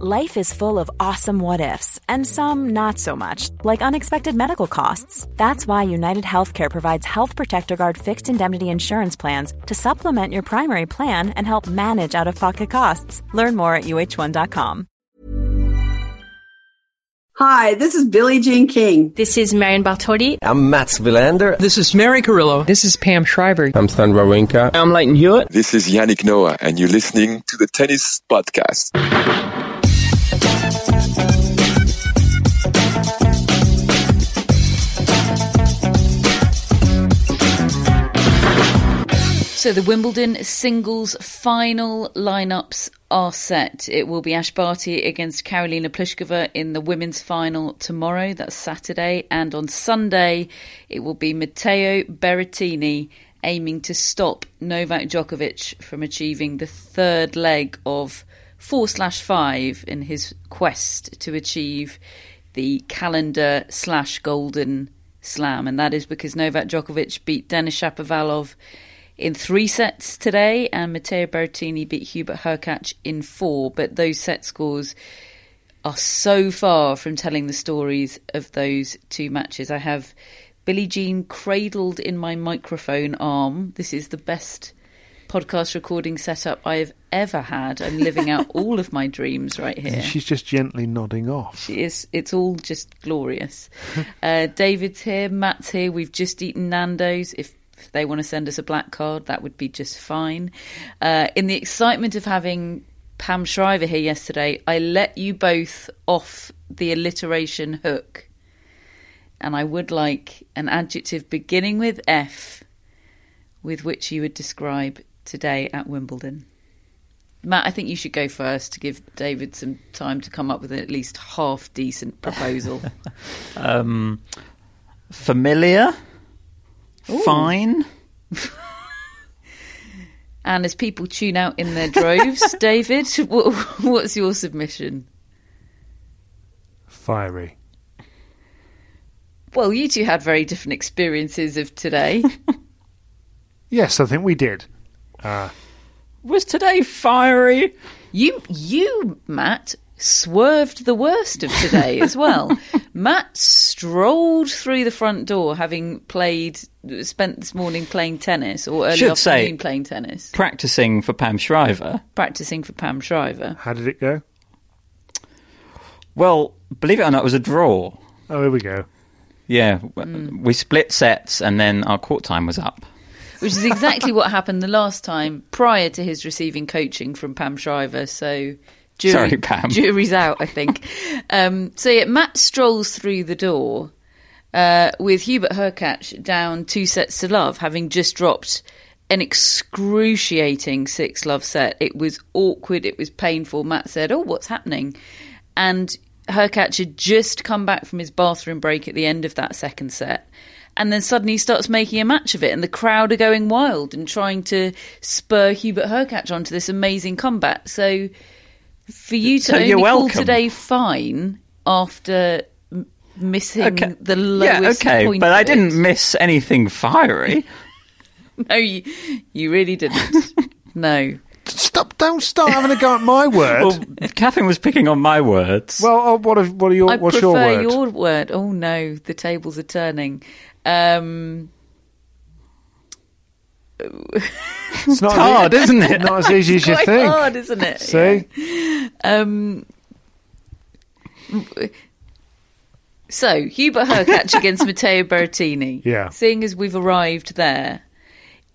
Life is full of awesome what ifs, and some not so much, like unexpected medical costs. That's why United Healthcare provides Health Protector Guard fixed indemnity insurance plans to supplement your primary plan and help manage out of pocket costs. Learn more at uh1.com. Hi, this is Billie Jean King. This is Marion Bartoli. I'm Mats Wilander. This is Mary Carillo. This is Pam Shriver. I'm Stan Wawrinka. I'm Lleyton Hewitt. This is Yannick Noah, and you're listening to the Tennis Podcast. So the Wimbledon singles final lineups are set. It will be Ash Barty against Karolina Pliskova in the women's final tomorrow. That's Saturday, and on Sunday it will be Matteo Berrettini aiming to stop Novak Djokovic from achieving the third leg of four slash five in his quest to achieve the calendar slash golden slam, and that is because Novak Djokovic beat Denis Shapovalov in three sets today, and Matteo Berrettini beat Hubert Hurkacz in four. But those set scores are so far from telling the stories of those two matches. I have Billie Jean cradled in my microphone arm. This is the best podcast recording setup I have ever had. I'm living out all of my dreams right here. She's just gently nodding off. She is. It's all just glorious. uh, David's here. Matt's here. We've just eaten Nando's. If if they want to send us a black card, that would be just fine. Uh, in the excitement of having Pam Shriver here yesterday, I let you both off the alliteration hook. And I would like an adjective beginning with F with which you would describe today at Wimbledon. Matt, I think you should go first to give David some time to come up with at least half decent proposal. um, familiar? Ooh. Fine. and as people tune out in their droves, David, what, what's your submission? Fiery. Well, you two had very different experiences of today. yes, I think we did. Uh, Was today fiery? You, you, Matt, swerved the worst of today as well. Matt strolled through the front door, having played, spent this morning playing tennis or early Should afternoon say, playing tennis, practicing for Pam Shriver. practicing for Pam Shriver. how did it go? Well, believe it or not, it was a draw. Oh, here we go. Yeah, w mm. we split sets, and then our court time was up. Which is exactly what happened the last time prior to his receiving coaching from Pam Shriver. So Jury, Sorry, Pam. Jury's out, I think. um, so yeah, Matt strolls through the door uh, with Hubert Hurkacz down two sets to love, having just dropped an excruciating six love set. It was awkward. It was painful. Matt said, "Oh, what's happening?" And Hurkacz had just come back from his bathroom break at the end of that second set. And then suddenly he starts making a match of it, and the crowd are going wild and trying to spur Hubert Hurkacz onto this amazing comeback. So, for you to So only you're call welcome. today fine after m- missing Okay. the yeah, okay, point but of I it. didn't miss anything fiery. No, you, you really didn't. no. Stop! Don't start having a go at my word. well, Catherine was picking on my words. Well, oh, what are, what are your I what's prefer your word? your word. Oh no, the tables are turning. Um, it's not hard, isn't it? Not as easy as you quite think. hard, isn't it? See, Yeah. Um, so Hubert Hurkacz against Matteo Berrettini. Yeah. Seeing as we've arrived there,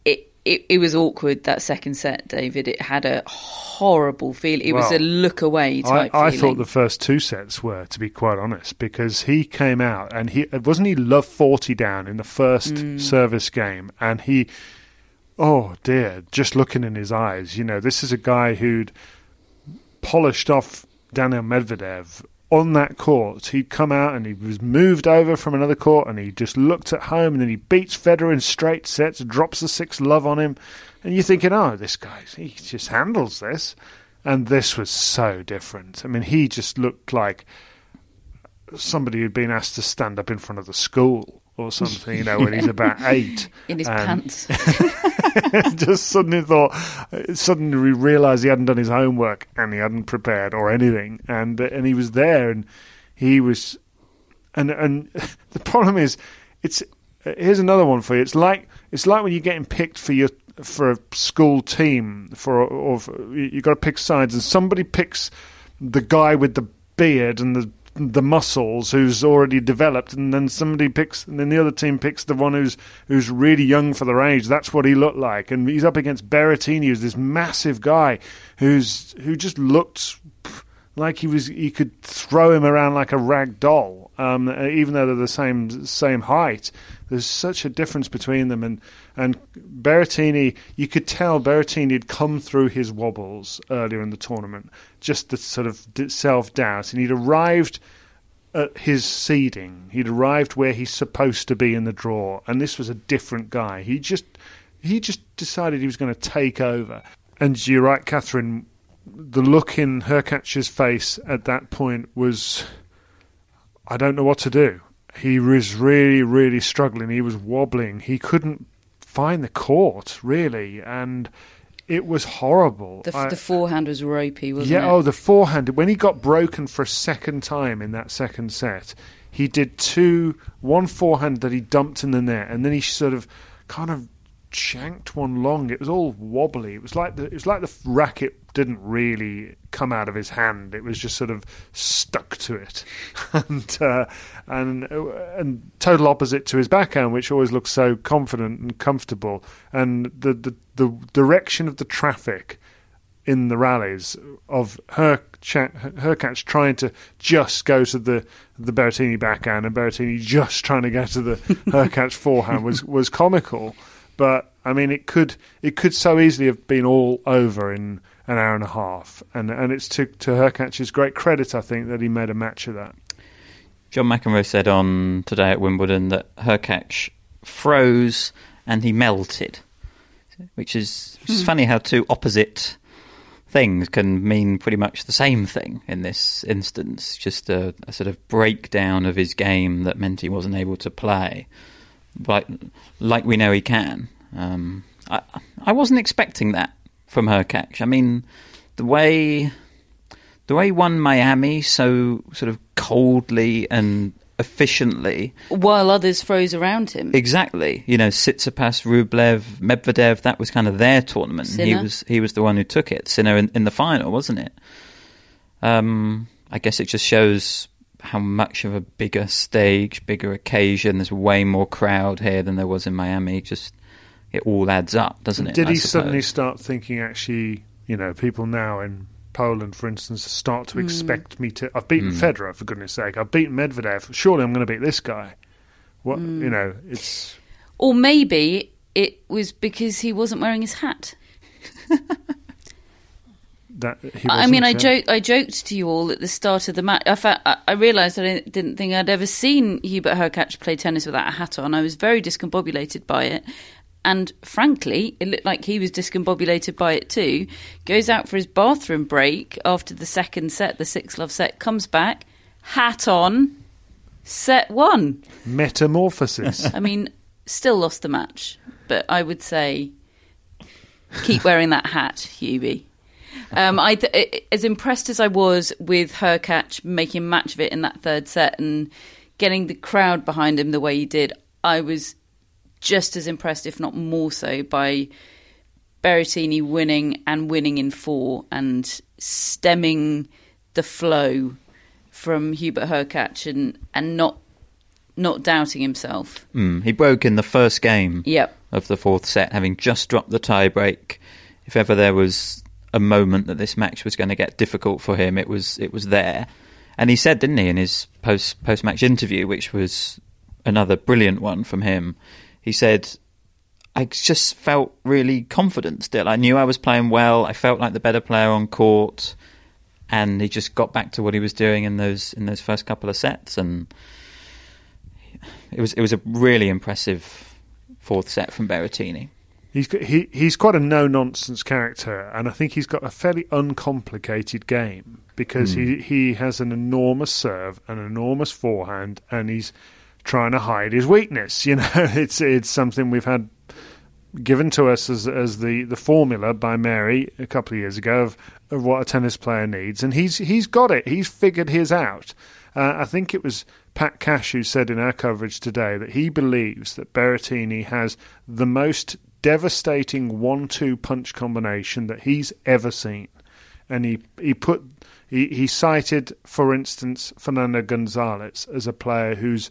it, it it was awkward that second set, David. It had a horrible feel. It was a look away I, type I feeling. thought the first two sets were, to be quite honest, because he came out and he wasn't he love forty down in the first Mm. service game, and he, oh dear, just looking in his eyes, you know, this is a guy who'd polished off Daniil Medvedev on that court. He'd come out and he was moved over from another court and he just looked at home and then he beats Federer in straight sets, drops the six love on him. And you're thinking, oh, this guy, he just handles this. And this was so different. I mean, he just looked like somebody who'd been asked to stand up in front of the school or something, you know, when he's about eight. In his pants. just suddenly thought, suddenly realised he hadn't done his homework and he hadn't prepared or anything, and uh, and he was there and he was, and and the problem is, it's uh, here's another one for you. It's like it's like when you're getting picked for your for a school team for or for, you got to pick sides and somebody picks the guy with the beard and the the muscles who's already developed and then somebody picks and then the other team picks the one who's who's really young for their age. That's what he looked like. And he's up against Berrettini who's this massive guy who's who just looked like he was you could throw him around like a rag doll um, even though they're the same same height there's such a difference between them. And and Berrettini you could tell Berrettini had come through his wobbles earlier in the tournament just the sort of self doubt and he'd arrived at his seeding. He'd arrived where he's supposed to be in the draw. And this was a different guy. He just he just decided he was going to take over. And you're right Catherine the look in Hurkacz's face at that point was I don't know what to do. He was really, really struggling. He was wobbling. He couldn't find the court, really, and it was horrible. The, I- the forehand was ropey, wasn't yeah, it? oh, the forehand. When he got broken for a second time in that second set, he did two, one forehand that he dumped in the net, and then he sort of kind of shanked one long. It was all wobbly. It was like the it was like the racket didn't really come out of his hand. It was just sort of stuck to it, and uh, and and total opposite to his backhand, which always looks so confident and comfortable. And the the, the direction of the traffic in the rallies of her Hurkacz trying to just go to the the Berrettini backhand and Berrettini just trying to get to the Hurkacz forehand was was comical. But I mean, it could it could so easily have been all over in an hour and a half, and and it's to to Hurkacz's great credit, I think, that he made a match of that. John McEnroe said on today at Wimbledon that Herkach froze and he melted, which is, which is funny how two opposite things can mean pretty much the same thing in this instance. Just a, a sort of breakdown of his game that meant he wasn't able to play, like like we know he can. Um, I I wasn't expecting that from Hurkacz. I mean, the way the way he won Miami so sort of coldly and efficiently. While others froze around him. Exactly. You know, Tsitsipas, Rublev, Medvedev, that was kind of their tournament. He was he was the one who took it. Sinner in, in the final, wasn't it? Um, I guess it just shows how much of a bigger stage, bigger occasion. There's way more crowd here than there was in Miami. Just it all adds up, doesn't it? Did I he suppose? suddenly start thinking, actually, you know, people now in Poland, for instance, start to hmm. expect me to? I've beaten hmm. Federer, for goodness sake. I've beaten Medvedev. Surely I'm going to beat this guy. What hmm. you know? It's Or maybe it was because he wasn't wearing his hat. that. He I mean, I wasn't, joked. I joked to you all at the start of the match. I, fa- I- I realised I didn't, didn't think I'd ever seen Hubert Hurkacz play tennis without a hat on. I was very discombobulated by it, and frankly, it looked like he was discombobulated by it too. Goes out for his bathroom break after the second set, the six love set. Comes back, hat on, set one. metamorphosis. I mean, still lost the match, but I would say keep wearing that hat, Hubie. Um, I th- as impressed as I was with Hurkacz making match of it in that third set and getting the crowd behind him the way he did, I was just as impressed, if not more so, by Berrettini winning and winning in four and stemming the flow from Hubert Hurkacz and and not not doubting himself. Mm, he broke in the first game Yep. of the fourth set, having just dropped the tie break. If ever there was a moment that this match was going to get difficult for him, it was it was there. And he said, didn't he, in his post post match interview, which was another brilliant one from him. He said, "I just felt really confident still. I knew I was playing well. I felt like the better player on court." and he just got back to what he was doing in those in those first couple of sets, and it was it was a really impressive fourth set from Berrettini. He's he he's quite a no nonsense character, and I think he's got a fairly uncomplicated game because hmm. he he has an enormous serve, an enormous forehand, and he's trying to hide his weakness. You know, it's it's something we've had given to us as as the, the formula by Mary a couple of years ago of, of what a tennis player needs, and he's he's got it. He's figured his out. Uh, I think it was Pat Cash who said in our coverage today that he believes that Berrettini has the most devastating one-two punch combination that he's ever seen, and he he put he, he cited, for instance, Fernando Gonzalez as a player who's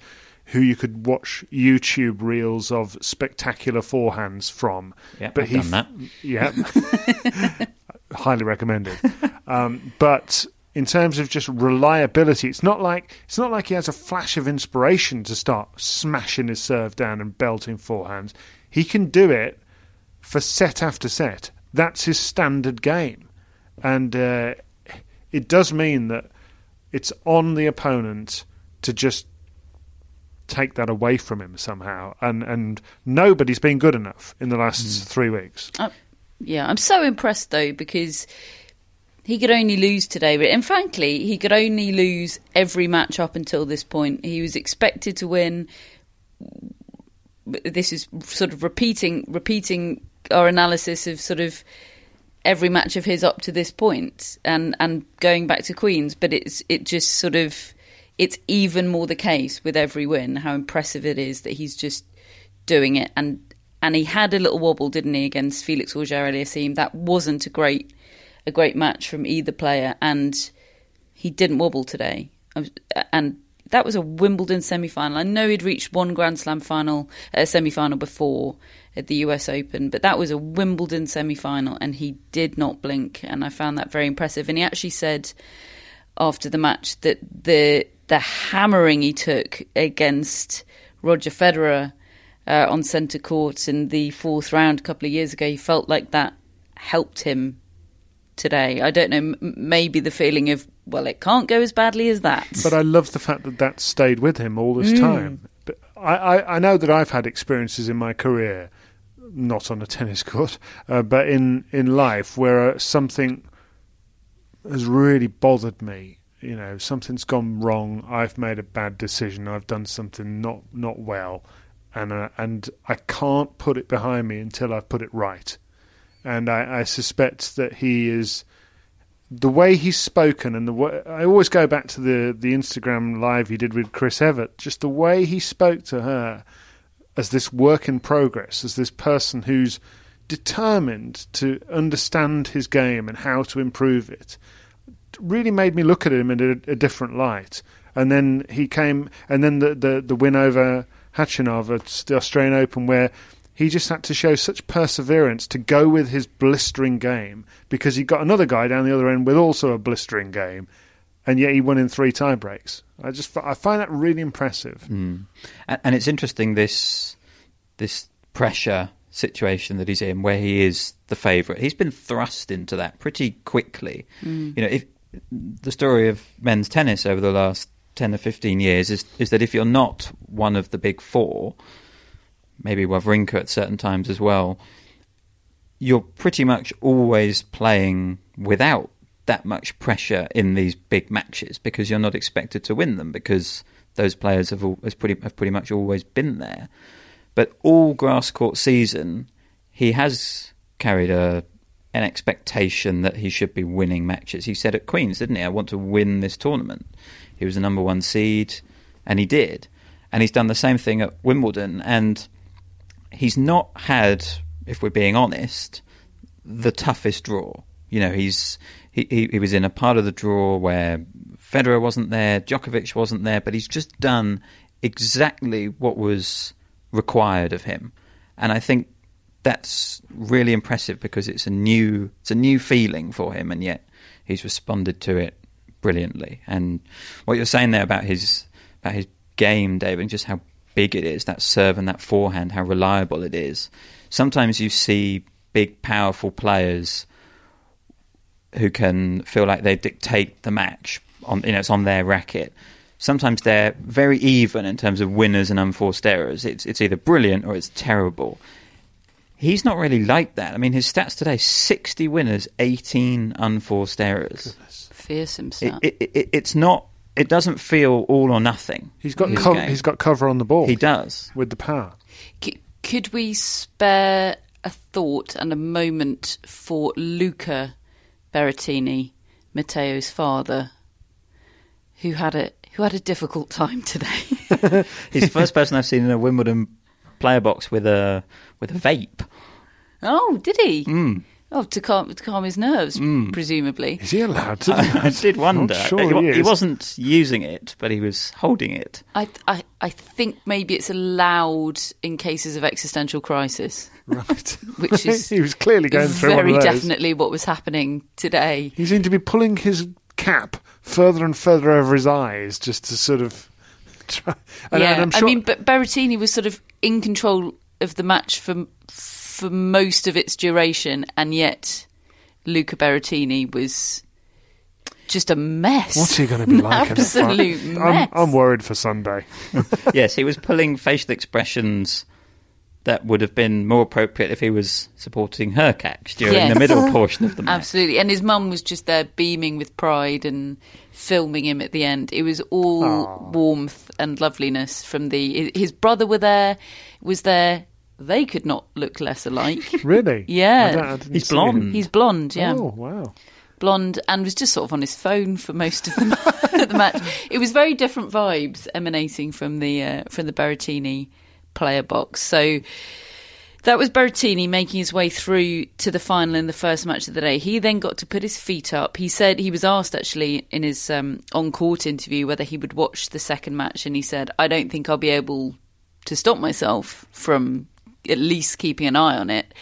who you could watch YouTube reels of spectacular forehands from. Yeah, but I've he, done that. Yeah, highly recommended. Um, but in terms of just reliability, it's not like it's not like he has a flash of inspiration to start smashing his serve down and belting forehands. He can do it for set after set. That's his standard game, and uh, it does mean that it's on the opponent to just take that away from him somehow. And and nobody's been good enough in the last three weeks. Uh, yeah, I'm so impressed though because he could only lose today, but and frankly, he could only lose every match up until this point. He was expected to win. This is sort of repeating repeating our analysis of sort of every match of his up to this point and and going back to Queens, but it's it just sort of it's even more the case with every win how impressive it is that he's just doing it and and he had a little wobble, didn't he, against Felix Auger-Aliassime? That wasn't a great a great match from either player, and he didn't wobble today. And that was a Wimbledon semi final. I know he'd reached one Grand Slam final, uh, semi final before at the US Open, but that was a Wimbledon semi final, and he did not blink, and I found that very impressive. And he actually said after the match that the the hammering he took against Roger Federer uh, on centre court in the fourth round a couple of years ago, he felt like that helped him today. I don't know, m- maybe the feeling of well, it can't go as badly as that. But I love the fact that that stayed with him all this time. But I, I, I know that I've had experiences in my career, not on a tennis court, uh, but in, in life where uh, something has really bothered me. You know, something's gone wrong. I've made a bad decision. I've done something not not well, and uh, and I can't put it behind me until I've put it right. And I, I suspect that he is the way he's spoken and the way I always go back to the the Instagram live he did with Chris Evert. Just the way he spoke to her as this work in progress, as this person who's determined to understand his game and how to improve it, really made me look at him in a, a different light. And then he came, and then the the, the win over Khachanov at the Australian Open, where he just had to show such perseverance to go with his blistering game because he got another guy down the other end with also a blistering game, and yet he won in three tie breaks. I just I find that really impressive. Hmm. And, and it's interesting this this pressure situation that he's in, where he is the favourite. He's been thrust into that pretty quickly. Mm. You know, if the story of men's tennis over the last ten or fifteen years is is that if you're not one of the big four, maybe Wawrinka at certain times as well, you're pretty much always playing without that much pressure in these big matches because you're not expected to win them because those players have, all, pretty, have pretty much always been there. But all grass court season, he has carried a an expectation that he should be winning matches. He said at Queens, didn't he? I want to win this tournament. He was the number one seed, and he did. And he's done the same thing at Wimbledon. And he's not had, if we're being honest, the toughest draw. You know, he's he, he, he was in a part of the draw where Federer wasn't there, Djokovic wasn't there, but he's just done exactly what was required of him. And I think that's really impressive because it's a new it's a new feeling for him and yet he's responded to it brilliantly. And what you're saying there about his about his game, David, and just how big it is, that serve and that forehand, how reliable it is. Sometimes you see big, powerful players who can feel like they dictate the match on you know it's on their racket. Sometimes they're very even in terms of winners and unforced errors. It's it's either brilliant or it's terrible. He's not really like that. I mean, his stats today: sixty winners, eighteen unforced errors. Fearsome It, stat. it, it, it's not. It doesn't feel all or nothing. He's got co- he's got cover on the ball. He does. with the power. C- could we spare a thought and a moment for Luca Berrettini, Matteo's father, who had a who had a difficult time today? He's the first person I've seen in a Wimbledon player box with a with a vape. oh, did he? Mm. Oh, to calm to calm his nerves, presumably. Is he allowed to? do I did wonder. Not sure he, wa- he he wasn't using it, but he was holding it. I, I I think maybe it's allowed in cases of existential crisis, Right. which is he was clearly going through very one of those. definitely what was happening today. He seemed to be pulling his cap further and further over his eyes just to sort of try. And, yeah, and I'm sure, I mean, but Berrettini was sort of in control of the match for for most of its duration, and yet Luca Berrettini was just a mess. what's he going to be like? Absolute mess. I'm, I'm worried for Sunday. yes, he was pulling facial expressions that would have been more appropriate if he was supporting Hurkacz during Yes. the middle portion of the match. Absolutely, and his mum was just there beaming with pride and filming him at the end. It was all Aw. warmth and loveliness from the. His brother were there, was there. They could not look less alike. Really? Yeah. I I He's blonde. him. He's blonde, yeah. Oh wow. blonde and was just sort of on his phone for most of the, ma- the match. It was very different vibes emanating from the uh, from the Berrettini player box. So that was Berrettini making his way through to the final in the first match of the day. He then got to put his feet up. He said he was asked actually in his um, on court interview whether he would watch the second match, and he said, "I don't think I'll be able to stop myself from at least keeping an eye on it."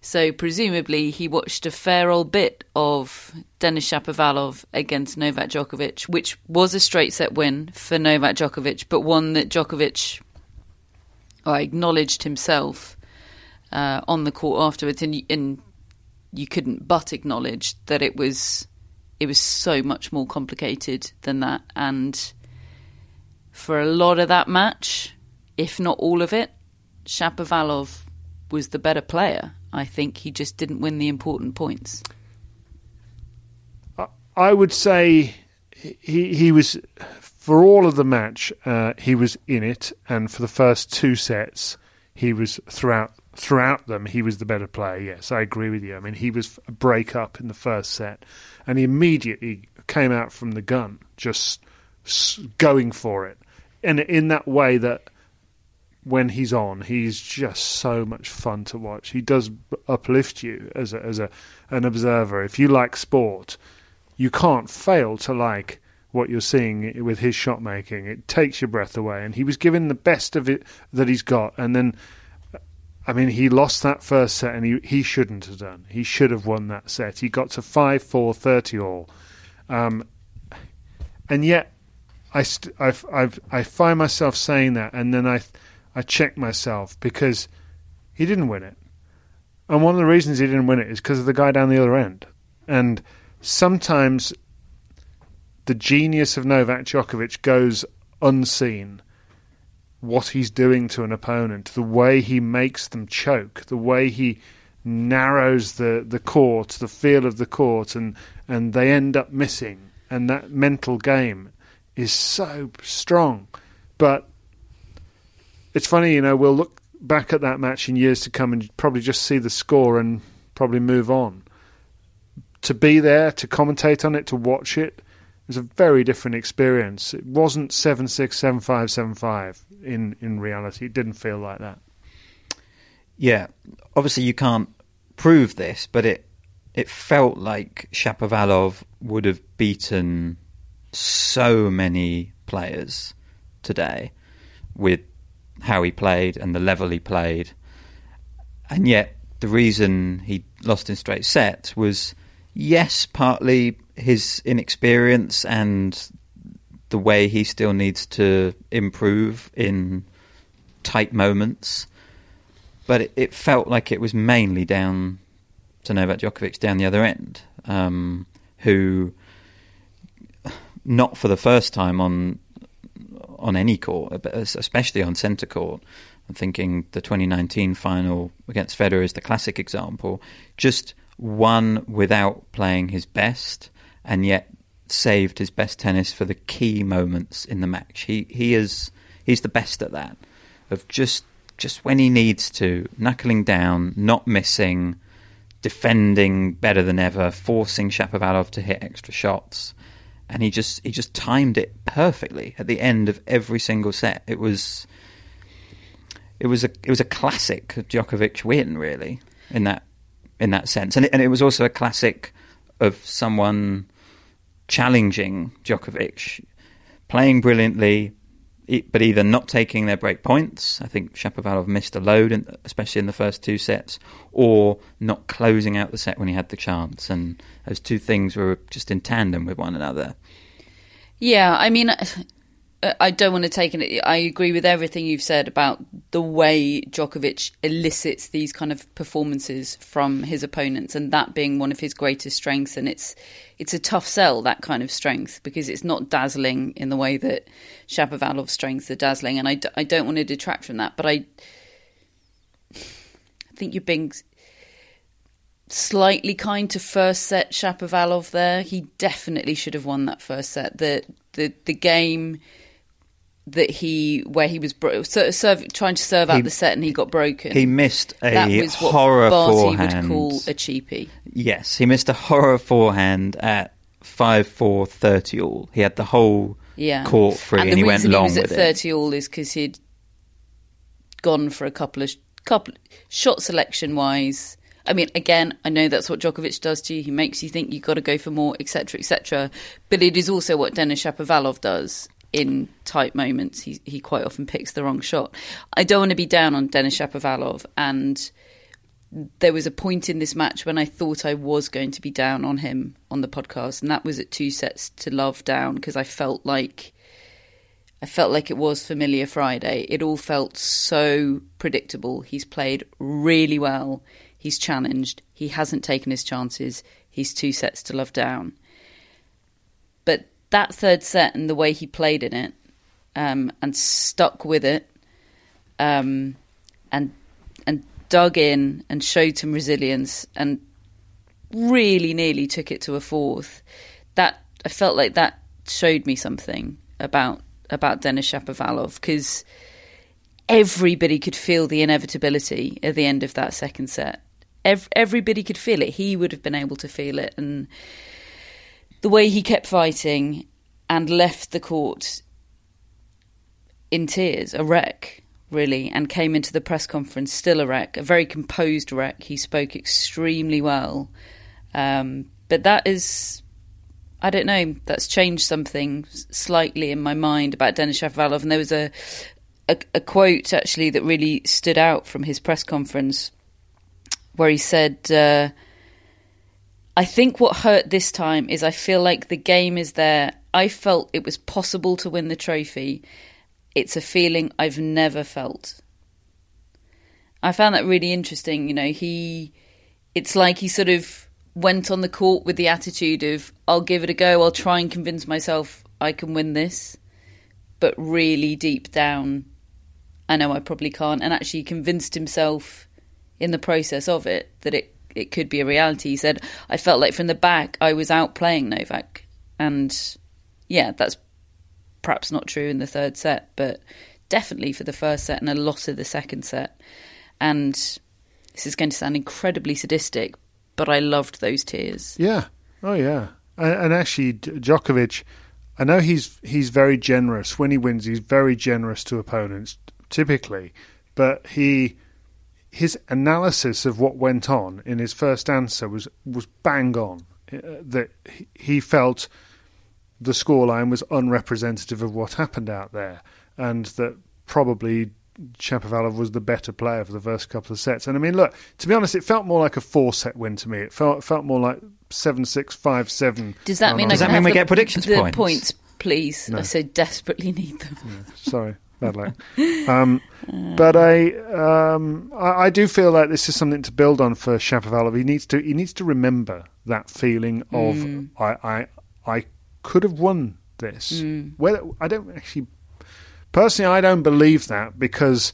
So presumably he watched a fair old bit of Denis Shapovalov against Novak Djokovic, which was a straight set win for Novak Djokovic, but one that Djokovic uh, acknowledged himself uh, on the court afterwards, and, and you couldn't but acknowledge that it was it was so much more complicated than that, and for a lot of that match, if not all of it, Shapovalov was the better player. I think he just didn't win the important points. I would say he he was for all of the match. Uh, he was in it, and for the first two sets, he was throughout throughout them. He was the better player. Yes, I agree with you. I mean, he was a break up in the first set, and he immediately came out from the gun, just going for it, and in that way that when he's on, he's just so much fun to watch. He does uplift you as a, as a an observer. If you like sport, you can't fail to like what you're seeing with his shot making. It takes your breath away, and he was given the best of it that he's got. And then, I mean, he lost that first set, and he he shouldn't have done. He should have won that set. He got to five four thirty all, um, and yet I st- I've, I've, I find myself saying that, and then I I check myself because he didn't win it, and one of the reasons he didn't win it is because of the guy down the other end, and sometimes the genius of Novak Djokovic goes unseen. What he's doing to an opponent, the way he makes them choke, the way he narrows the, the court, the feel of the court, and, and they end up missing. And that mental game is so strong. But it's funny, you know, we'll look back at that match in years to come and probably just see the score and probably move on. To be there, to commentate on it, to watch it, was a very different experience. It wasn't 7 6, 7 5, 7 5 in, in reality. It didn't feel like that. Yeah, obviously you can't prove this, but it it felt like Shapovalov would have beaten so many players today with how he played and the level he played, and yet the reason he lost in straight sets was yes, partly his inexperience and the way he still needs to improve in tight moments but it, it felt like it was mainly down to Novak Djokovic down the other end, um, who, not for the first time on on any court, especially on centre court. I'm thinking the 2019 final against Federer is the classic example. Just won without playing his best, and yet saved his best tennis for the key moments in the match. He he is he's the best at that. Of just just when he needs to, knuckling down, not missing, defending better than ever, forcing Shapovalov to hit extra shots and he just he just timed it perfectly at the end of every single set. It was it was a it was a classic Djokovic win, really, in that in that sense, and it, and it was also a classic of someone challenging Djokovic, playing brilliantly, but either not taking their break points. I think Shapovalov missed a load, especially in the first two sets, or not closing out the set when he had the chance. And those two things were just in tandem with one another. Yeah, I mean, I don't want to take it. I agree with everything you've said about the way Djokovic elicits these kind of performances from his opponents, and that being one of his greatest strengths. And it's it's a tough sell that kind of strength because it's not dazzling in the way that Shapovalov's strengths are dazzling. And I, I don't want to detract from that, but I I think you're being slightly kind to first set Shapovalov there. He definitely should have won that first set. The the the game that he where he was bro- serve, trying to serve out the set and he got broken. He missed a that was what horror Barty forehand. would call a cheapie. Yes, he missed a horror forehand at five four thirty all. He had the whole Yeah, court free, and, and, the he went long he was at it. thirty all is because he'd gone for a couple of couple shot selection wise. I mean, again, I know that's what Djokovic does to you. He makes you think you've got to go for more, etc., etc. But it is also what Denis Shapovalov does in tight moments. He he quite often picks the wrong shot. I don't want to be down on Denis Shapovalov, and there was a point in this match when I thought I was going to be down on him on the podcast, and that was at two sets to love down because I felt like I felt like it was familiar Friday. It all felt so predictable. He's played really well. He's challenged. He hasn't taken his chances. He's two sets to love down. But that third set and the way he played in it um, and stuck with it um, and and dug in and showed some resilience and really nearly took it to a fourth. That I felt like that showed me something about about Denis Shapovalov because everybody could feel the inevitability at the end of that second set. Ev- everybody could feel it. He would have been able to feel it, and the way he kept fighting and left the court in tears, a wreck, really, and came into the press conference still a wreck, a very composed wreck. He spoke extremely well. Um, but that is, I don't know, that's changed something slightly in my mind about Denis Shapovalov. And there was a, a, a quote actually that really stood out from his press conference where he said, uh, I think what hurt this time is I feel like the game is there. I felt it was possible to win the trophy. It's a feeling I've never felt. I found that really interesting. You know, he, it's like he sort of went on the court with the attitude of, I'll give it a go, I'll try and convince myself I can win this. But really deep down, I know I probably can't. And actually convinced himself in the process of it that it it could be a reality. He said, I felt like from the back I was outplaying Novak. And yeah, that's perhaps not true in the third set, but definitely for the first set and a lot of the second set. And this is going to sound incredibly sadistic, but I loved those tears. Yeah. Oh, yeah. And, actually, Djokovic, I know he's he's very generous when he wins. He's very generous to opponents, typically, but he his analysis of what went on in his first answer was was bang on. Uh, that he- he felt the scoreline was unrepresentative of what happened out there, and that probably Shapovalov was the better player for the first couple of sets. And I mean, look, to be honest, it felt more like a four-set win to me. It felt felt more like seven six five seven. Does that mean Does that mean we the, get predictions the points? points, please? No. I so desperately need them. Sorry. Bad luck. Um, but I, um, I, I do feel like this is something to build on for Shapovalov. He needs to he needs to remember that feeling of I, I I could have won this. Whether I don't actually personally, I don't believe that because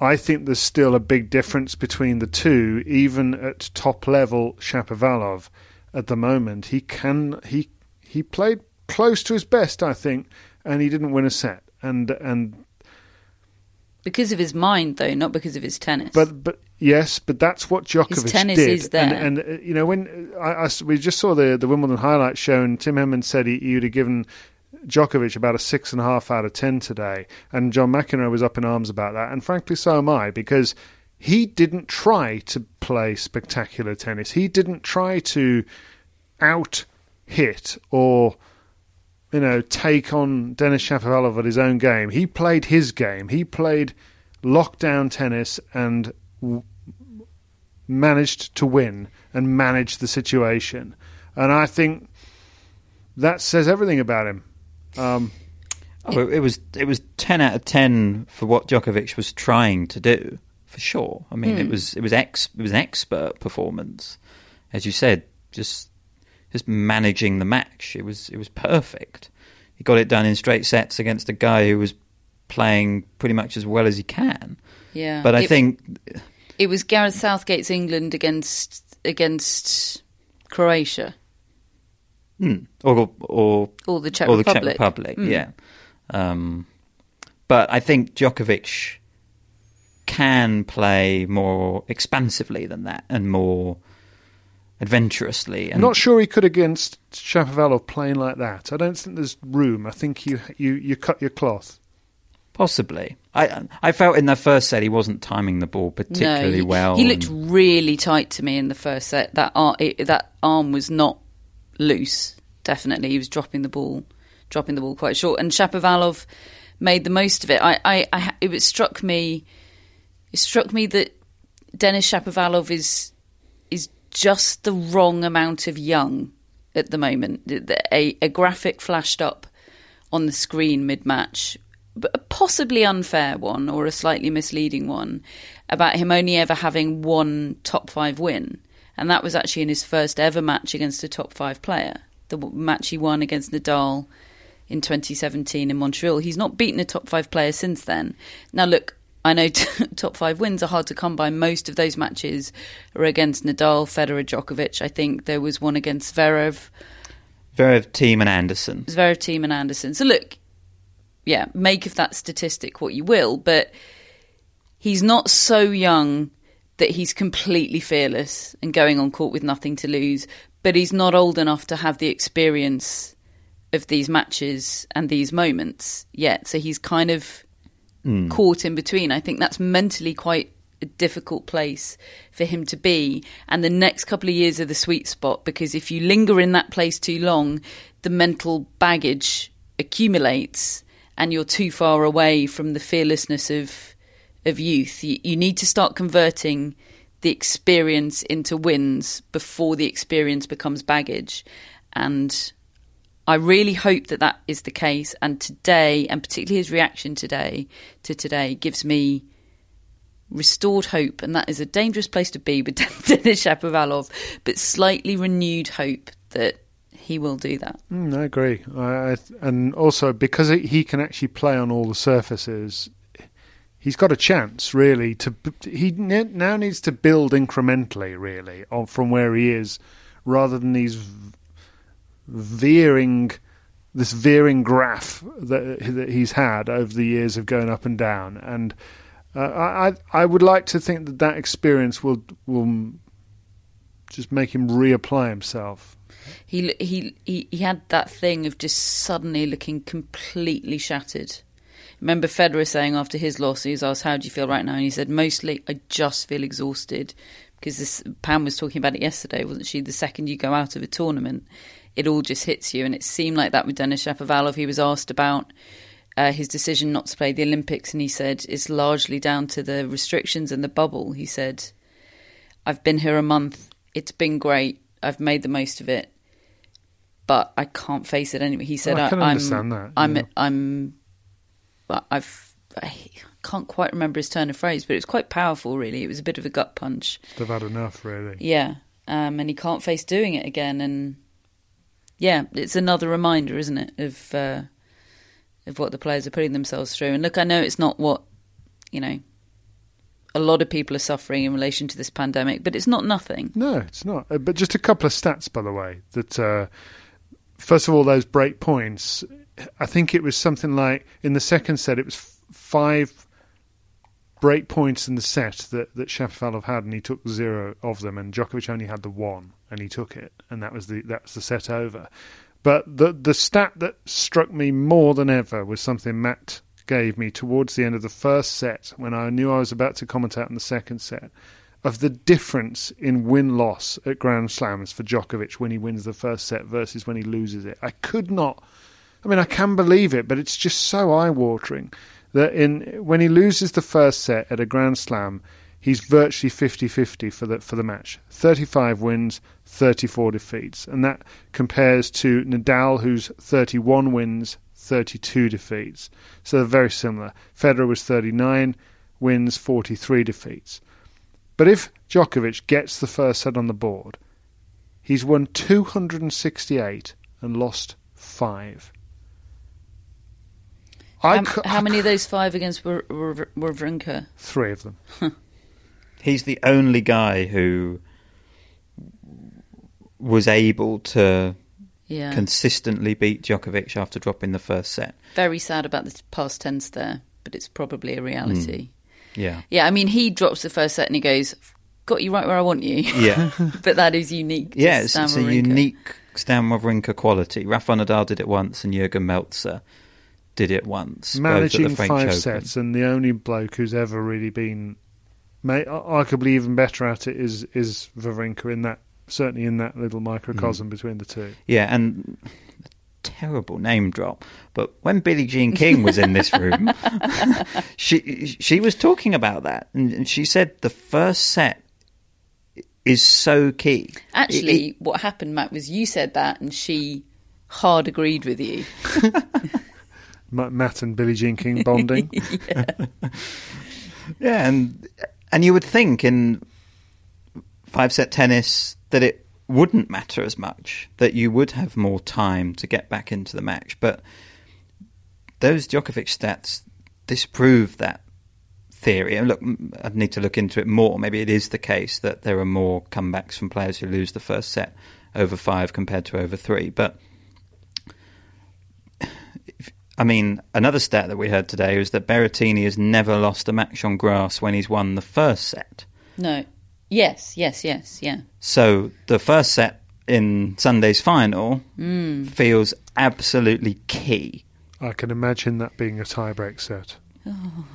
I think there's still a big difference between the two, even at top level. Shapovalov at the moment, he can he he played close to his best, I think, and he didn't win a set. And and Because of his mind, though, not because of his tennis. but but yes, but that's what Djokovic his tennis did. is there. And, and uh, you know when I, I we just saw the the Wimbledon highlights show, and Tim Henman said he, he would have given Djokovic about a six and a half out of ten today, and John McEnroe was up in arms about that, and frankly, so am I because he didn't try to play spectacular tennis. He didn't try to out hit or you know take on Denis Shapovalov at his own game. He played his game. He played lockdown tennis and w- managed to win and manage the situation. And I think that says everything about him. Um, Oh, it, it was it was ten out of ten for what Djokovic was trying to do, for sure. I mean, it was it was ex it was an expert performance, as you said, just just managing the match. It was it was perfect. He got it done in straight sets against a guy who was playing pretty much as well as he can. yeah. But I It- think it was Gareth Southgate's England against against Croatia hmm, or or or the Czech or the Republic. Czech Republic, Mm. yeah. Um, but I think Djokovic can play more expansively than that and more adventurously. I'm not sure he could against Shapovalov playing like that. I don't think there's room. I think you you, you cut your cloth. possibly, I I felt in the first set he wasn't timing the ball particularly no, he, well. He looked and- really tight to me in the first set. That ar- it, that arm was not loose. Definitely, he was dropping the ball, dropping the ball quite short. And Shapovalov made the most of it. I, I, I ha- it struck me, it struck me that Denis Shapovalov is is just the wrong amount of young at the moment. A, a graphic flashed up on the screen mid match, a possibly unfair one or a slightly misleading one about him only ever having one top five win. And that was actually in his first ever match against a top five player. The match he won against Nadal in 2017 in Montreal. He's not beaten a top five player since then. Now, look, I know t- top five wins are hard to come by. Most of those matches are against Nadal, Federer, Djokovic. I think there was one against Zverev, Zverev, Thiem, and Anderson. Zverev, Thiem, and Anderson. So look, yeah, make of that statistic what you will, but he's not so young that he's completely fearless and going on court with nothing to lose, but he's not old enough to have the experience of these matches and these moments yet. So he's kind of Mm. caught in between. I think that's mentally quite a difficult place for him to be. And the next couple of years are the sweet spot because if you linger in that place too long, the mental baggage accumulates and you're too far away from the fearlessness of of youth. You, you need to start converting the experience into wins before the experience becomes baggage. And I really hope that that is the case. And today, and particularly his reaction today to today, gives me restored hope. And that is a dangerous place to be with Denis Shapovalov, but slightly renewed hope that he will do that. Mm, I agree, I, I, and also because he can actually play on all the surfaces, he's got a chance really to. He now needs to build incrementally, really, on from where he is, rather than these veering, this veering graph that, that he's had over the years of going up and down. And uh, I, I would like to think that that experience will will just make him reapply himself. He, he he he had that thing of just suddenly looking completely shattered. Remember Federer saying after his loss, he was asked, "How do you feel right now?" And he said, "Mostly, I just feel exhausted." Because this Pam was talking about it yesterday, wasn't she? The second you go out of a tournament, it all just hits you, and it seemed like that with Denis Shapovalov. He was asked about uh, his decision not to play the Olympics, and he said it's largely down to the restrictions and the bubble. He said, "I've been here a month. It's been great. I've made the most of it." but I can't face it anyway. He said, I can am understand that, I'm, yeah. I'm, I've I can't quite remember his turn of phrase, but it was quite powerful. Really, it was a bit of a gut punch. They've had enough, really. Yeah, um, and he can't face doing it again. And yeah, it's another reminder, isn't it, of uh, of what the players are putting themselves through. And look, I know it's not what you know. A lot of people are suffering in relation to this pandemic, but it's not nothing. No, it's not. Uh, but just a couple of stats, by the way. That uh, first of all, those break points. I think it was something like in the second set, it was five break points in the set that that Shapovalov had, and he took zero of them, and Djokovic only had the one, and he took it, and that was the that was the set over. But the the stat that struck me more than ever was something Matt gave me towards the end of the first set when I knew I was about to commentate on the second set of the difference in win loss at Grand Slams for Djokovic when he wins the first set versus when he loses it. I could not. I mean, I can believe it, but it's just so eye watering that in when he loses the first set at a Grand Slam, he's virtually 50-50 for the for the match. 35 wins, 34 defeats, and that compares to Nadal who's 31 wins, 32 defeats. So they're very similar. Federer was 39 wins, 43 defeats. But if Djokovic gets the first set on the board, he's won 268 and lost 5. I How, cou- how many of those five against War- War- Wawrinka? Three of them. He's the only guy who was able to Yeah, consistently beat Djokovic after dropping the first set. very sad about the past tense there, but it's probably a reality. Hmm. Yeah. Yeah, I mean, he drops the first set and he goes, "Got you right where I want you." Yeah. but that is unique. yeah, it's, it's a unique Stan Wawrinka quality. Rafa Nadal did it once and Jurgen Melzer did it once. both at Managing the French five Open. sets, and the only bloke who's ever really been ma- arguably even better at it is is Wawrinka in that certainly in that little microcosm hmm. between the two. Yeah, and terrible name drop. But when Billie Jean King was in this room, she she was talking about that, and and she said the first set is so key. Actually, It- what happened, Matt, was you said that, and she hard agreed with you. Ma- Matt and Billie Jean King bonding. Yeah, and and you would think in five set tennis that it wouldn't matter as much, that you would have more time to get back into the match. But those Djokovic stats disprove that theory. And look, m- I'd need to look into it more. Maybe it is the case that there are more comebacks from players who lose the first set over five compared to over three. But I mean, another stat that we heard today was that Berrettini has never lost a match on grass when he's won the first set. No. Yes, yes, yes, yeah. So the first set in Sunday's final Hmm. feels absolutely key. I can imagine that being a tiebreak set. Oh.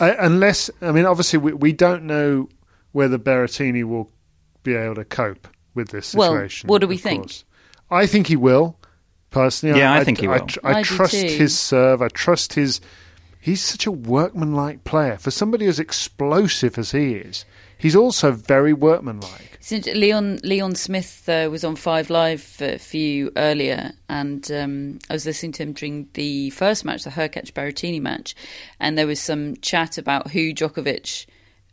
I, unless, I mean, obviously, we, we don't know whether Berrettini will be able to cope with this situation. Well, situation. what do we think? course. I think he will. Personally, Yeah, I think he I, will. tr- I I trust too. his serve. I trust his. He's such a workmanlike player. For somebody as explosive as he is, he's also very workmanlike. Since Leon Leon Smith uh, was on Five Live for, for you earlier, and um, I was listening to him during the first match, the Hurkacz Berrettini match, and there was some chat about who Djokovic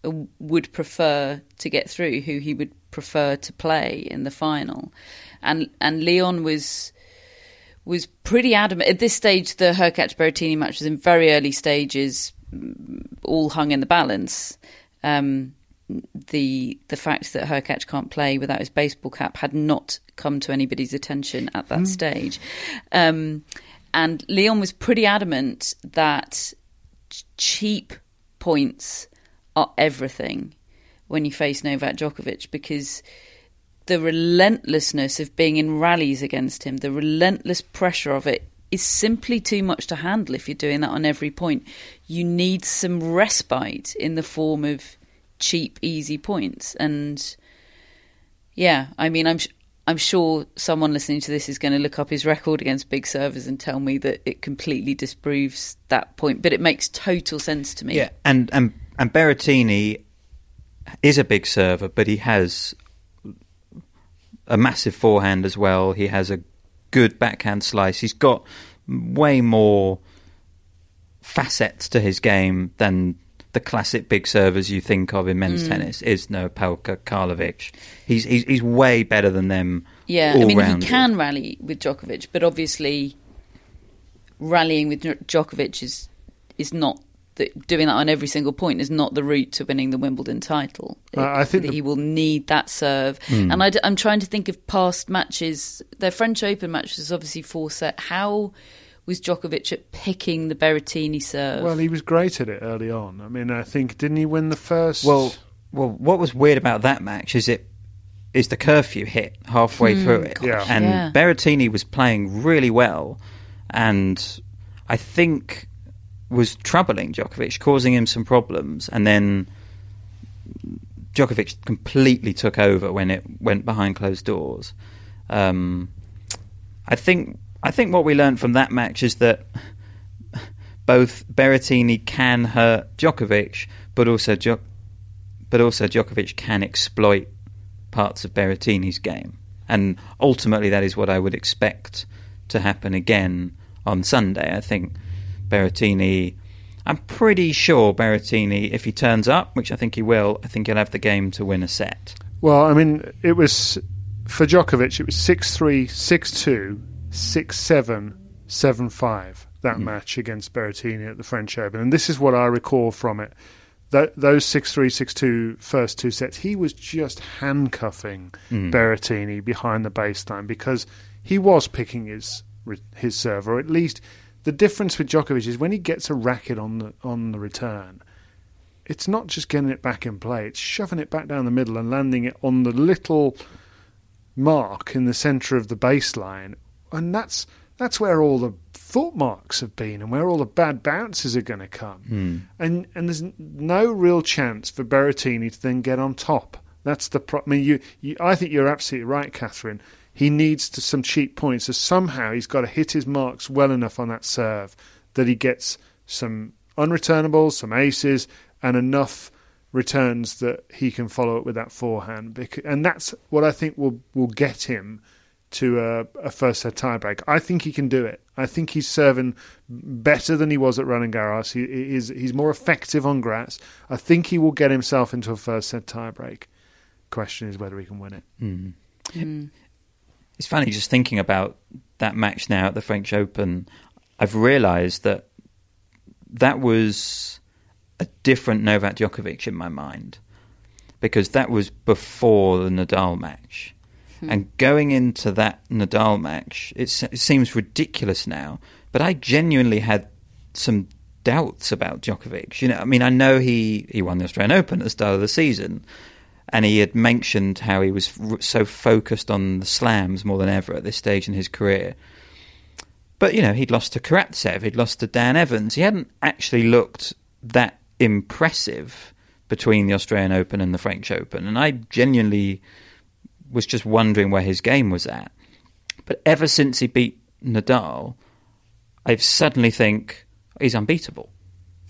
uh, would prefer to get through, who he would prefer to play in the final, and and Leon was was pretty adamant at this stage. The Hurkacz Berrettini match was in very early stages, mm, all hung in the balance. Um, the the fact that Hurkacz can't play without his baseball cap had not come to anybody's attention at that stage, um, and Leon was pretty adamant that ch- cheap points are everything when you face Novak Djokovic because the relentlessness of being in rallies against him, the relentless pressure of it is simply too much to handle if you're doing that on every point. You need some respite in the form of cheap, easy points. And yeah, I mean, I'm. I'm sure someone listening to this is going to look up his record against big servers and tell me that it completely disproves that point. But it makes total sense to me. Yeah, and and and Berrettini is a big server, but he has a massive forehand as well. He has a good backhand slice. He's got way more facets to his game than the classic big servers you think of in men's mm. tennis. Isner, Pelka, Karlovic. He's, he's he's way better than them. Yeah, I mean, all-rounded. he can rally with Djokovic, but obviously, rallying with Djokovic is is not the, doing that on every single point is not the route to winning the Wimbledon title. Uh, I think that the- he will need that serve, Hmm. and I, am trying to think of past matches. Their French Open match was obviously four set. How was Djokovic at picking the Berrettini serve? Well, he was great at it early on. I mean, I think didn't he win the first? Well, well, what was weird about that match is it is the curfew hit halfway through it, Yeah. and yeah. Berrettini was playing really well, and I think was troubling Djokovic, causing him some problems, and then Djokovic completely took over when it went behind closed doors. Um, I think I think what we learned from that match is that both Berrettini can hurt Djokovic, but also but also Djokovic can exploit parts of Berrettini's game, and ultimately that is what I would expect to happen again on Sunday. I think Berrettini. I'm pretty sure Berrettini, if he turns up, which I think he will, I think he'll have the game to win a set. well, I mean, it was for Djokovic. It was six three, six two, six seven, seven five. That hmm. match against Berrettini at the French Open, and this is what I recall from it. Th- those six three, six two first two first two sets, he was just handcuffing hmm. Berrettini behind the baseline because he was picking his his serve, or at least the difference with Djokovic is when he gets a racket on the on the return, it's not just getting it back in play; it's shoving it back down the middle and landing it on the little mark in the centre of the baseline, and that's that's where all the foot marks have been and where all the bad bounces are going to come. Hmm. And and there's no real chance for Berrettini to then get on top. That's the pro- I mean, you, you I think you're absolutely right, Catherine. He needs to some cheap points. So somehow he's got to hit his marks well enough on that serve that he gets some unreturnables, some aces, and enough returns that he can follow up with that forehand. And that's what I think will will get him to a, a first set tiebreak. I think he can do it. I think he's serving better than he was at Roland Garros. He, he is he's more effective on grass. I think he will get himself into a first set tiebreak. Question is whether he can win it. Hmm. Hmm. It's funny just thinking about that match now at the French Open. I've realised that that was a different Novak Djokovic in my mind because that was before the Nadal match. Hmm. And going into that Nadal match, it, se- it seems ridiculous now, but I genuinely had some doubts about Djokovic. You know, I mean, I know he, he won the Australian Open at the start of the season, and he had mentioned how he was r- so focused on the slams more than ever at this stage in his career. But you know, he'd lost to Karatsev, he'd lost to Dan Evans. He hadn't actually looked that impressive between the Australian Open and the French Open, and I genuinely was just wondering where his game was at. But ever since he beat Nadal, I suddenly think he's unbeatable.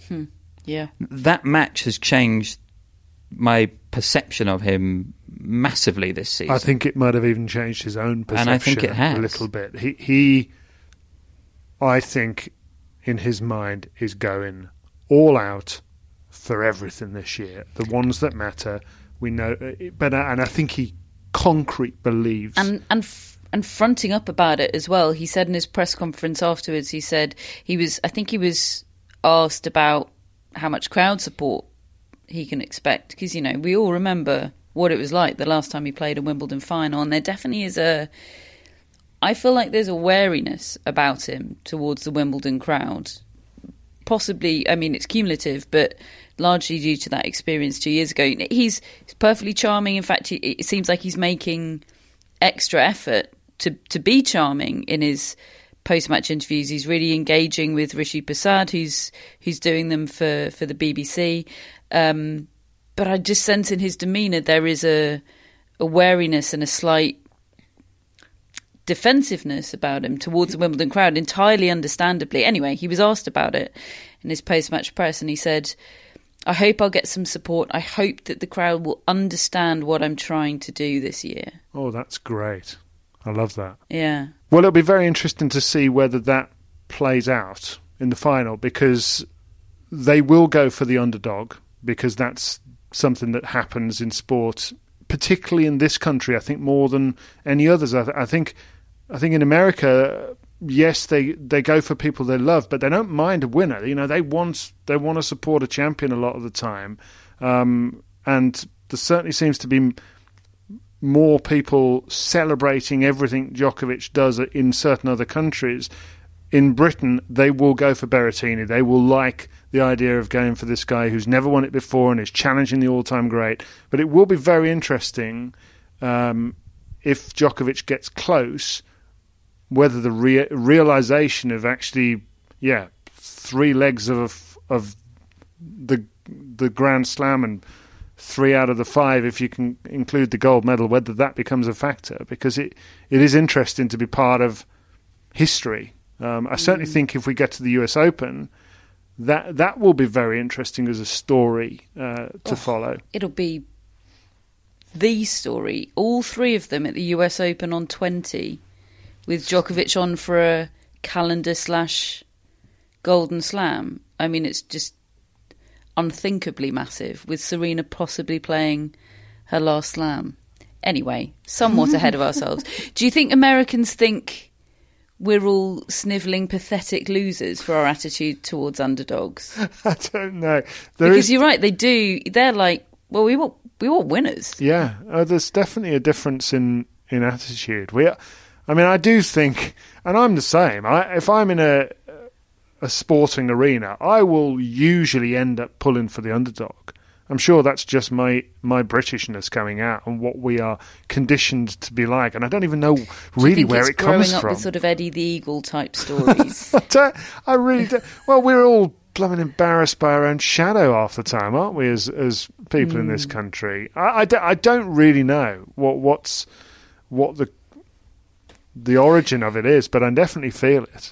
Hmm. yeah. That match has changed my perception of him massively this season. I think it might have even changed his own perception And I think it has. a little bit. He, he, I think, in his mind, is going all out for everything this year. The ones that matter, we know. Eh, but uh, and I think he concrete believes. and and f- and fronting up about it as well. He said in his press conference afterwards, he said he was. I think he was asked about how much crowd support he can expect because you know we all remember what it was like the last time he played a Wimbledon final, and there definitely is a. I feel like there's a wariness about him towards the Wimbledon crowd. Possibly, I mean, it's cumulative, but largely due to that experience two years ago. He's, perfectly charming. In fact, it seems like he's making extra effort to to be charming in his post match interviews. He's really engaging with Rishi Persad, who's who's doing them for for the BBC. Um, but I just sense in his demeanour there is a a wariness and a slight defensiveness about him towards the Wimbledon crowd, entirely understandably. Anyway, he was asked about it in his post match press, and he said. I hope I'll get some support. I hope that the crowd will understand what I'm trying to do this year. oh, that's great. I love that. Yeah. Well, it'll be very interesting to see whether that plays out in the final because they will go for the underdog because that's something that happens in sport, particularly in this country. I think more than any others. I, th- I think, I think in America, yes, they, they go for people they love, but they don't mind a winner. You know, they want they want to support a champion a lot of the time, um, and there certainly seems to be more people celebrating everything Djokovic does in certain other countries. In Britain, they will go for Berrettini. They will like the idea of going for this guy who's never won it before and is challenging the all-time great. But it will be very interesting um, if Djokovic gets close, whether the rea- realization of actually, yeah, three legs of of the the Grand Slam and three out of the five, if you can include the gold medal, whether that becomes a factor, because it, it is interesting to be part of history. Um, I certainly mm. think if we get to the US Open, that that will be very interesting as a story uh, to oh, follow. It'll be the story. All three of them at the US Open on 20, with Djokovic on for a calendar slash Golden Slam. I mean, it's just unthinkably massive, with Serena possibly playing her last slam. Anyway, somewhat ahead of ourselves. Do you think Americans think we're all snivelling pathetic losers for our attitude towards underdogs? I don't know. There because is... you're right, they do. They're like, well, we want we want winners. Yeah, uh, there's definitely a difference in in attitude. We, I mean, I do think, and I'm the same. I, if I'm in a a sporting arena, I will usually end up pulling for the underdog. I'm sure that's just my my Britishness coming out and what we are conditioned to be like, and I don't even know really where it comes up from. With sort of Eddie the Eagle type stories. I, I really do. Well, we're all blooming embarrassed by our own shadow half the time, aren't we? As as people mm. in this hmm. country, I, I, I don't really know what what's what the the origin of it is, but I definitely feel it.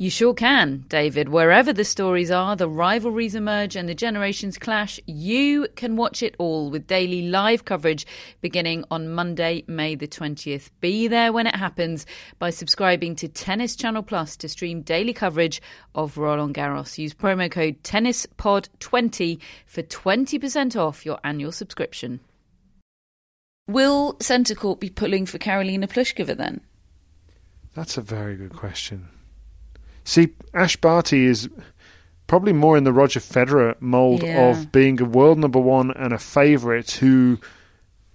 You sure can, David. Wherever the stories are, the rivalries emerge and the generations clash, you can watch it all with daily live coverage beginning on Monday, May the 20th. Be there when it happens by subscribing to Tennis Channel Plus to stream daily coverage of Roland Garros. Use promo code TennisPod20 for 20% off your annual subscription. Will Centre Court be pulling for Karolina Pliskova then? That's a very good question. See, Ash Barty is probably more in the Roger Federer mold yeah. of being a world number one and a favourite who.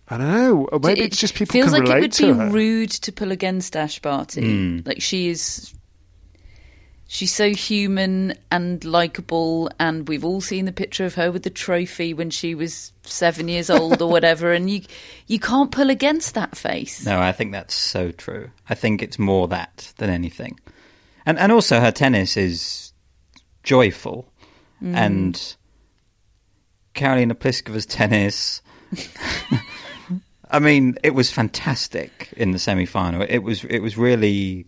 I don't know. Maybe it it's just people feels can like relate it would be her. rude to pull against Ash Barty. Mm. Like she is, she's so human and likable, and we've all seen the picture of her with the trophy when she was seven years old or whatever, and you you can't pull against that face. No, I think that's so true. I think it's more that than anything and and also her tennis is joyful, mm. and Karolina Pliskova's tennis. I mean, it was fantastic in the semi final. It was it was really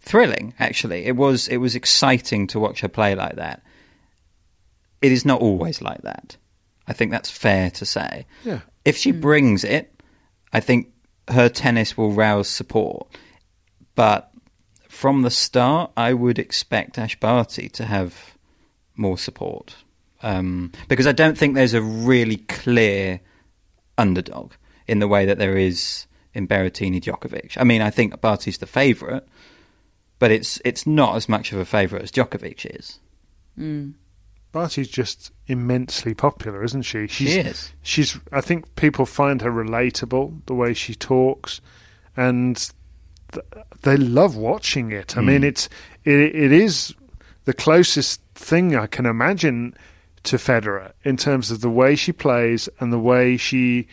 thrilling. Actually, it was it was exciting to watch her play like that. It is not always like that. I think that's fair to say. Yeah. If she brings it, I think her tennis will rouse support. But from the start, I would expect Ash Barty to have more support um, because I don't think there's a really clear underdog in the way that there is in Berrettini Djokovic. I mean, I think Barty's the favourite, but it's it's not as much of a favourite as Djokovic is. Barty's just immensely popular, isn't she? She's, She is. She's. I think people find her relatable, the way she talks, and th- they love watching it. I mean, it's it, it is the closest thing I can imagine to Federer in terms of the way she plays and the way she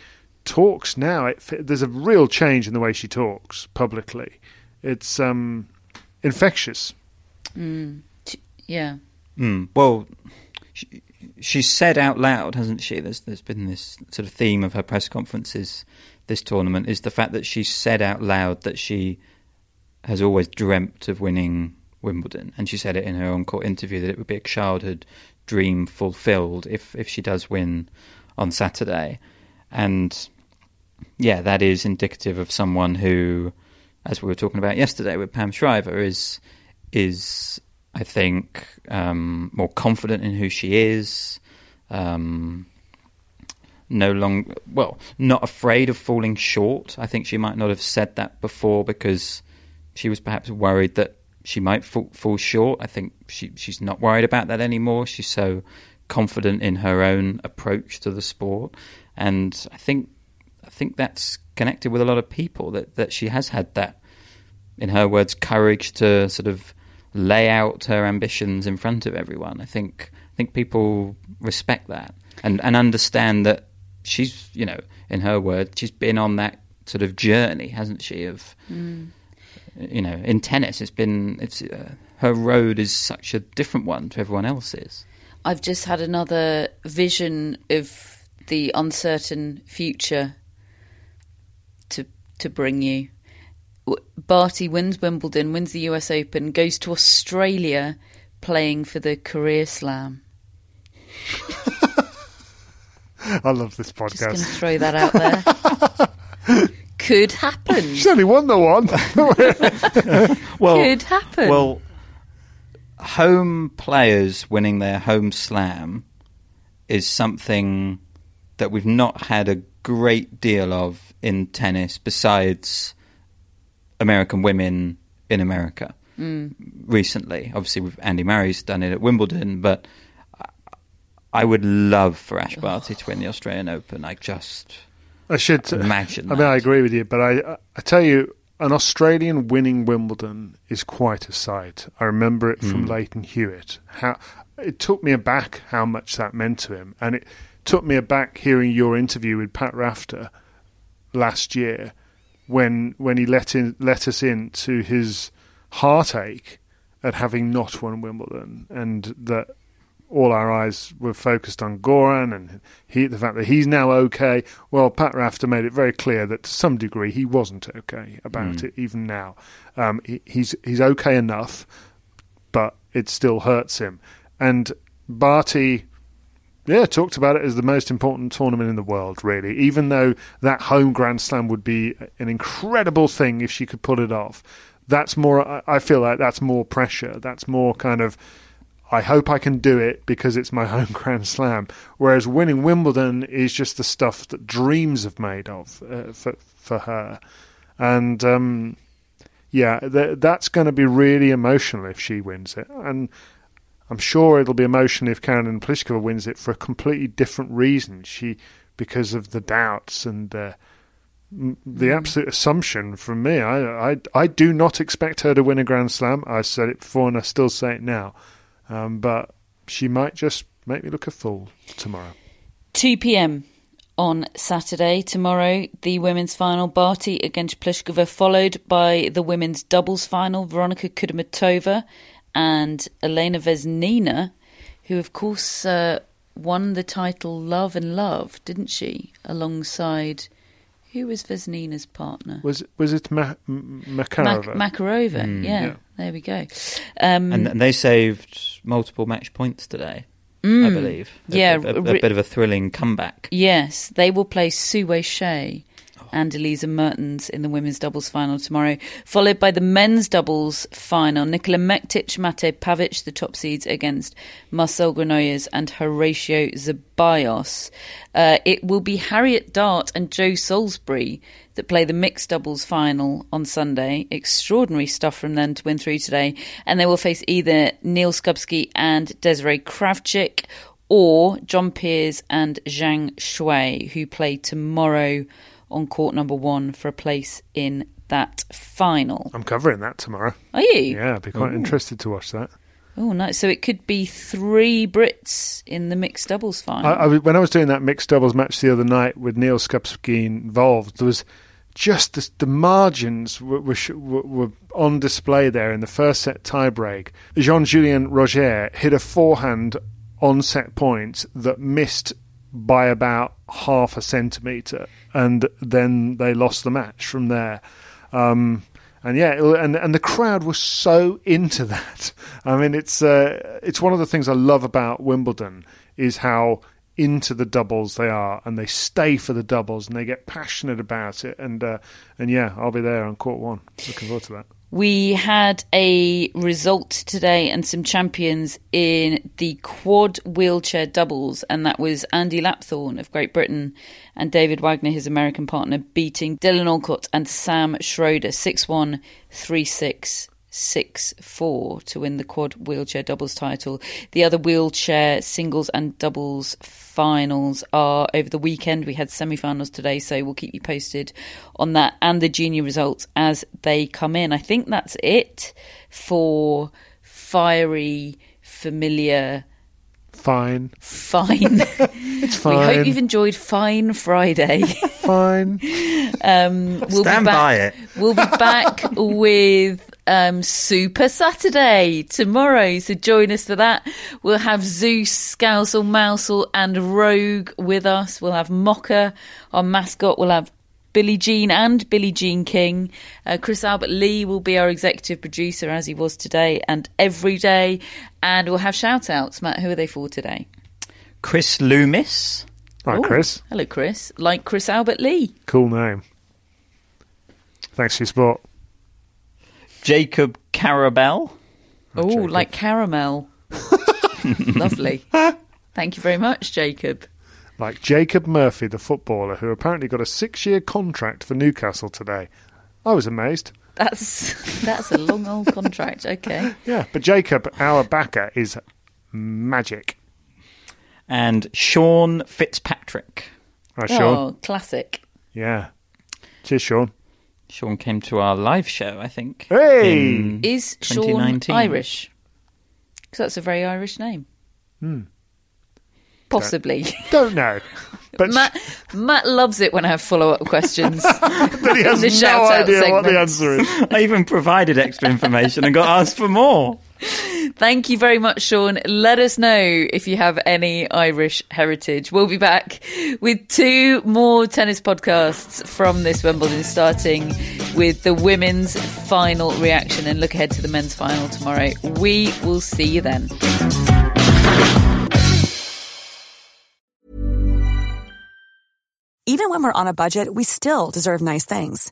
talks. Now, it, there's a real change in the way she talks publicly. It's um, infectious. Yeah. Mm. Well, she, she's said out loud, hasn't she? There's there's been this sort of theme of her press conferences this tournament is the fact that she said out loud that she has always dreamt of winning Wimbledon, and she said it in her on-court interview that it would be a childhood dream fulfilled if if she does win on Saturday, and yeah, that is indicative of someone who, as we were talking about yesterday with Pam Shriver, is is I think um, more confident in who she is. Um, no long, well, not afraid of falling short. I think she might not have said that before because she was perhaps worried that she might fall, fall short. I think she she's not worried about that anymore. She's so confident in her own approach to the sport, and I think I think that's connected with a lot of people that that she has had that, in her words, courage to sort of lay out her ambitions in front of everyone. I think I think people respect that and and understand that she's you know in her words she's been on that sort of journey, hasn't she? Of mm. You know, in tennis, it's been it's uh, her road is such a different one to everyone else's. I've just had another vision of the uncertain future to to bring you. Barty wins Wimbledon, wins the US Open, goes to Australia playing for the Career Slam. I love this Just going to podcast. throw that out there. Could happen. She's only won the one. Well, Could happen. Well, home players winning their home slam is something that we've not had a great deal of in tennis besides American women in America mm. recently. Obviously, with Andy Murray's done it at Wimbledon, but I- I would love for Ash Barty to win the Australian Open. I just I should Imagine I mean, I agree with you, but I I tell you, an Australian winning Wimbledon is quite a sight. I remember it from hmm. Lleyton Hewitt. How it took me aback how much that meant to him, and it took me aback hearing your interview with Pat Rafter last year when when he let in let us in to his heartache at having not won Wimbledon, and that all our eyes were focused on Goran and he, the fact that he's now okay. Well, Pat Rafter made it very clear that to some degree he wasn't okay about it, even now. Um, he, he's he's okay enough, but it still hurts him. And Barty, yeah, talked about it as the most important tournament in the world, really. Even though that home Grand Slam would be an incredible thing if she could pull it off. That's more. I- I feel like that's more pressure. That's more kind of. I hope I can do it because it's my home Grand Slam. Whereas winning Wimbledon is just the stuff that dreams have made of uh, for for her, and um, yeah, th- that's going to be really emotional if she wins it, and I'm sure it'll be emotional if Karen Pliskova wins it for a completely different reason. She because of the doubts and the the absolute assumption from me. I, I I do not expect her to win a Grand Slam. I said it before and I still say it now. Um, but she might just make me look a fool tomorrow. 2 p.m. on Saturday. Tomorrow, the women's final, Barty against Pliskova, followed by the women's doubles final, Veronika Kudermetova and Elena Vesnina, who, of course, uh, won the title Love and Love, didn't she? Alongside Who was Vesnina's partner? Was was it Ma- M- Makarova? Mac- Makarova. Mm. yeah, Yeah. there we go. Um, And, and they saved multiple match points today, I Mm. believe. A- Yeah, a, a- a bit of a thrilling comeback. Yes, they will play Su-Wei Hsieh and Elise Mertens in the women's doubles final tomorrow, followed by the men's doubles final. Nikola Mektic, Mate Pavic, the top seeds against Marcel Granollers and Horacio Zeballos. Uh, it will be Harriet Dart and Joe Salisbury that play the mixed doubles final on Sunday. Extraordinary stuff from them to win through today. And they will face either Neal Skupski and Desirae Krawczyk or John Peers and Zhang Shuai, who play tomorrow on court number one for a place in that final. I'm covering that tomorrow. Are you? Yeah, I'd be quite Ooh. interested to watch that. Oh, nice. So it could be three Brits in the mixed doubles final. I, I, when I was doing that mixed doubles match the other night with Neal Skupski involved, there was just the, the margins were, were, were, on display there in the first set tiebreak. Jean Julien Rojer hit a forehand on set point that missed by about half a centimetre, and then they lost the match from there. Um, and yeah, and and the crowd was so into that. I mean, it's uh, it's one of the things I love about Wimbledon is how into the doubles they are, and they stay for the doubles, and they get passionate about it. And uh, and yeah, I'll be there on court one. Looking forward to that. We had a result today and some champions in the quad wheelchair doubles, and that was Andy Lapthorne of Great Britain and David Wagner, his American partner, beating Dylan Alcott and Sam Schroeder 6 1, 3 6. 6 4 to win the quad wheelchair doubles title. The other wheelchair singles and doubles finals are over the weekend. We had semi finals today, so we'll keep you posted on that and the junior results as they come in. I think that's it for fiery, familiar, Fine, fine. it's We hope you've enjoyed Fine Friday. fine. Um, we'll Stand be back, by it. We'll be back with um, Super Saturday tomorrow, so join us for that. We'll have Zeus, Scousel, Mousel, and Rogue with us. We'll have Mocker, our mascot. We'll have Billie Jean and Billie Jean King. Uh, Chris Albert Lee will be our executive producer as he was today and every day. And we'll have shout outs. Matt, who are they for today? Chris Loomis. All right, Ooh, Chris. Hello, Chris. Like Chris Albert Lee. Cool name. Thanks for your support. Jacob Carabel. Oh, Jacob. like caramel. Lovely. Thank you very much, Jacob. Like Jacob Murphy, the footballer, who apparently got a six-year contract for Newcastle today. I was amazed. That's that's a long old contract. Okay. Yeah, but Jacob, our backer, is magic. And Sean Fitzpatrick. Right, Sean? Oh, classic. Yeah. Cheers, Sean. Sean came to our live show, I think. Hey! in Is Sean 2019. Irish? Because that's a very Irish name. Hmm. Possibly. Don't know. But Matt Matt loves it when I have follow up questions. but he has the no shout-out idea what the segment. answer is. I even provided extra information and got asked for more. Thank you very much, Sean. Let us know if you have any Irish heritage. We'll be back with two more tennis podcasts from this Wimbledon, starting with the women's final reaction and look ahead to the men's final tomorrow. We will see you then. Even when we're on a budget, we still deserve nice things.